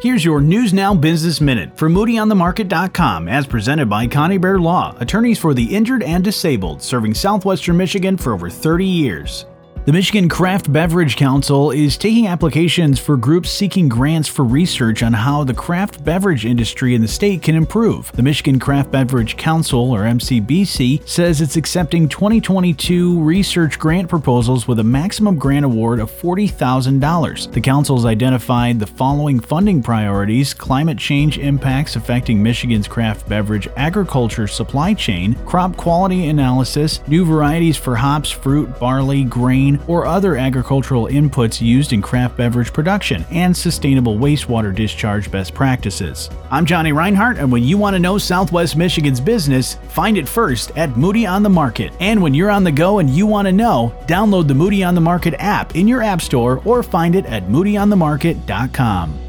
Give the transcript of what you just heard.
Here's your News Now Business Minute from MoodyOnTheMarket.com, as presented by Connie Bear Law, attorneys for the injured and disabled, serving southwestern Michigan for over 30 years. The Michigan Craft Beverage Council is taking applications for groups seeking grants for research on how the craft beverage industry in the state can improve. The Michigan Craft Beverage Council, or MCBC, says it's accepting 2022 research grant proposals with a maximum grant award of $40,000. The council's identified the following funding priorities climate change impacts affecting Michigan's craft beverage agriculture supply chain, crop quality analysis, new varieties for hops, fruit, barley, grain, or other agricultural inputs used in craft beverage production, and sustainable wastewater discharge best practices. I'm Johnny Reinhardt, and when you want to know Southwest Michigan's business, find it first at Moody on the Market. And when you're on the go and you want to know, download the Moody on the Market app in your app store or find it at moodyonthemarket.com.